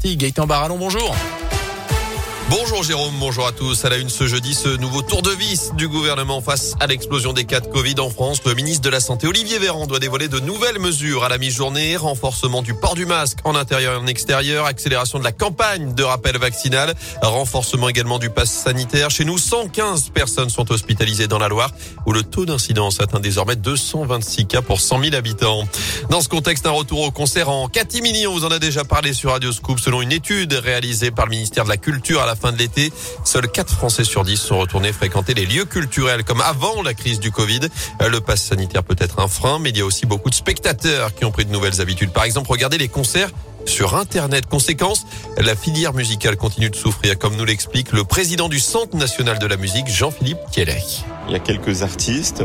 parti. Gaëtan Barallon, bonjour. Bonjour Jérôme, bonjour à tous. À la une ce jeudi, ce nouveau tour de vis du gouvernement face à l'explosion des cas de Covid en France. Le ministre de la Santé, Olivier Véran, doit dévoiler de nouvelles mesures à la mi-journée. Renforcement du port du masque en intérieur et en extérieur. Accélération de la campagne de rappel vaccinal. Renforcement également du pass sanitaire. Chez nous, 115 personnes sont hospitalisées dans la Loire où le taux d'incidence atteint désormais 226 cas pour 100 000 habitants. Dans ce contexte, un retour au concert en catimini. On vous en a déjà parlé sur Radio Scoop selon une étude réalisée par le ministère de la Culture à la fin de l'été. Seuls 4 Français sur 10 sont retournés fréquenter les lieux culturels comme avant la crise du Covid. Le pass sanitaire peut être un frein, mais il y a aussi beaucoup de spectateurs qui ont pris de nouvelles habitudes. Par exemple, regardez les concerts sur Internet. Conséquence, la filière musicale continue de souffrir, comme nous l'explique le président du Centre national de la musique, Jean-Philippe Kielek. Il y a quelques artistes,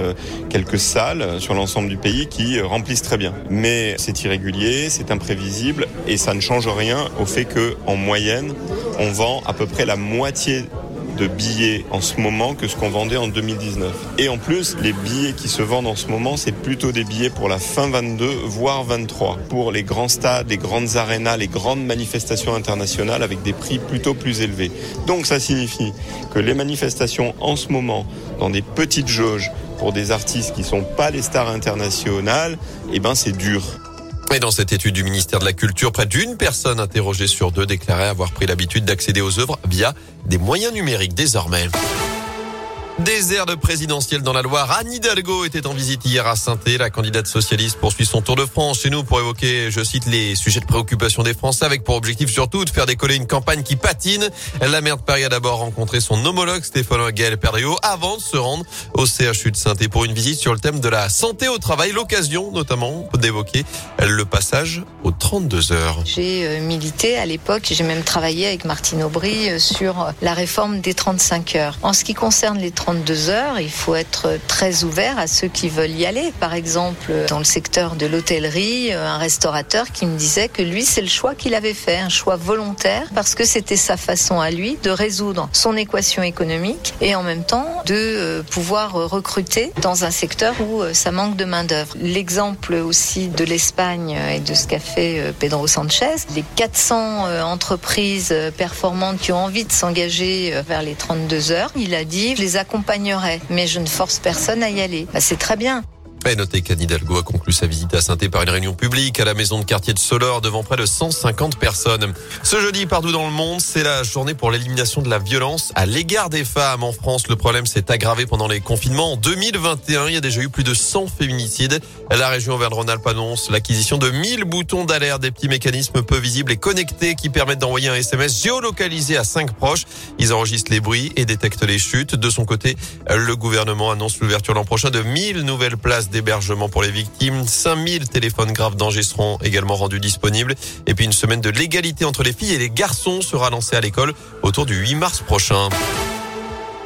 quelques salles sur l'ensemble du pays qui remplissent très bien. Mais c'est irrégulier, c'est imprévisible et ça ne change rien au fait que, en moyenne, on vend à peu près la moitié de billets en ce moment que ce qu'on vendait en 2019. Et en plus, les billets qui se vendent en ce moment, c'est plutôt des billets pour la fin 22, voire 23, pour les grands stades, les grandes arénas, les grandes manifestations internationales avec des prix plutôt plus élevés. Donc ça signifie que les manifestations en ce moment, dans des petites jauges, pour des artistes qui sont pas les stars internationales, eh ben c'est dur. Et dans cette étude du ministère de la Culture, près d'une personne interrogée sur deux déclarait avoir pris l'habitude d'accéder aux œuvres via des moyens numériques désormais. Désert de présidentielle dans la Loire. Anne Hidalgo était en visite hier à saint La candidate socialiste poursuit son tour de France chez nous pour évoquer, je cite, les sujets de préoccupation des Français avec pour objectif surtout de faire décoller une campagne qui patine. La maire de Paris a d'abord rencontré son homologue Stéphane Gaël Perdriau avant de se rendre au CHU de saint pour une visite sur le thème de la santé au travail. L'occasion notamment d'évoquer le passage aux 32 heures. J'ai euh, milité à l'époque, j'ai même travaillé avec Martine Aubry euh, sur la réforme des 35 heures. En ce qui concerne les 32 heures, il faut être très ouvert à ceux qui veulent y aller. Par exemple, dans le secteur de l'hôtellerie, un restaurateur qui me disait que lui, c'est le choix qu'il avait fait, un choix volontaire, parce que c'était sa façon à lui de résoudre son équation économique et en même temps de euh, pouvoir recruter dans un secteur où euh, ça manque de main-d'œuvre. L'exemple aussi de l'Espagne et de ce qu'a fait euh, Pedro Sanchez, les 400 entreprises performantes qui ont envie de s'engager vers les 32 heures, il a dit, je les accompagne mais je ne force personne à y aller. Bah, c'est très bien. Et notez qu'Anne Hidalgo a conclu sa visite à saint par une réunion publique à la maison de quartier de Solor devant près de 150 personnes. Ce jeudi, partout dans le monde, c'est la journée pour l'élimination de la violence à l'égard des femmes. En France, le problème s'est aggravé pendant les confinements. En 2021, il y a déjà eu plus de 100 féminicides. La région Auvergne-Rhône-Alpes annonce l'acquisition de 1000 boutons d'alerte, des petits mécanismes peu visibles et connectés qui permettent d'envoyer un SMS géolocalisé à cinq proches. Ils enregistrent les bruits et détectent les chutes. De son côté, le gouvernement annonce l'ouverture l'an prochain de 1000 nouvelles places d'hébergement pour les victimes. 5000 téléphones graves danger seront également rendus disponibles. Et puis une semaine de l'égalité entre les filles et les garçons sera lancée à l'école autour du 8 mars prochain.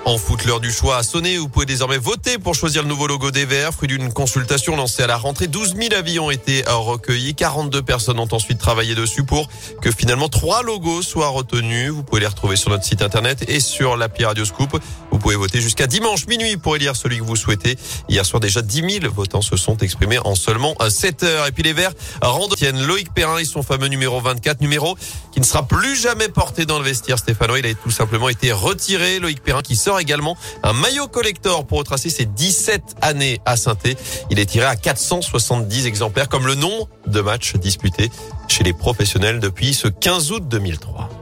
En foot, l'heure du choix a sonné. Vous pouvez désormais voter pour choisir le nouveau logo des Verts. Fruit d'une consultation lancée à la rentrée, 12 000 avis ont été recueillis. 42 personnes ont ensuite travaillé dessus pour que finalement trois logos soient retenus. Vous pouvez les retrouver sur notre site internet et sur l'appli Radioscoop. Vous pouvez voter jusqu'à dimanche minuit pour élire celui que vous souhaitez. Hier soir, déjà 10 000 votants se sont exprimés en seulement 7 heures. Et puis les Verts rendent Loïc Perrin et son fameux numéro 24, numéro qui ne sera plus jamais porté dans le vestiaire stéphanois. Il a tout simplement été retiré. Loïc Perrin qui sort également un maillot collector pour retracer ses 17 années à saint Il est tiré à 470 exemplaires comme le nombre de matchs disputés chez les professionnels depuis ce 15 août 2003.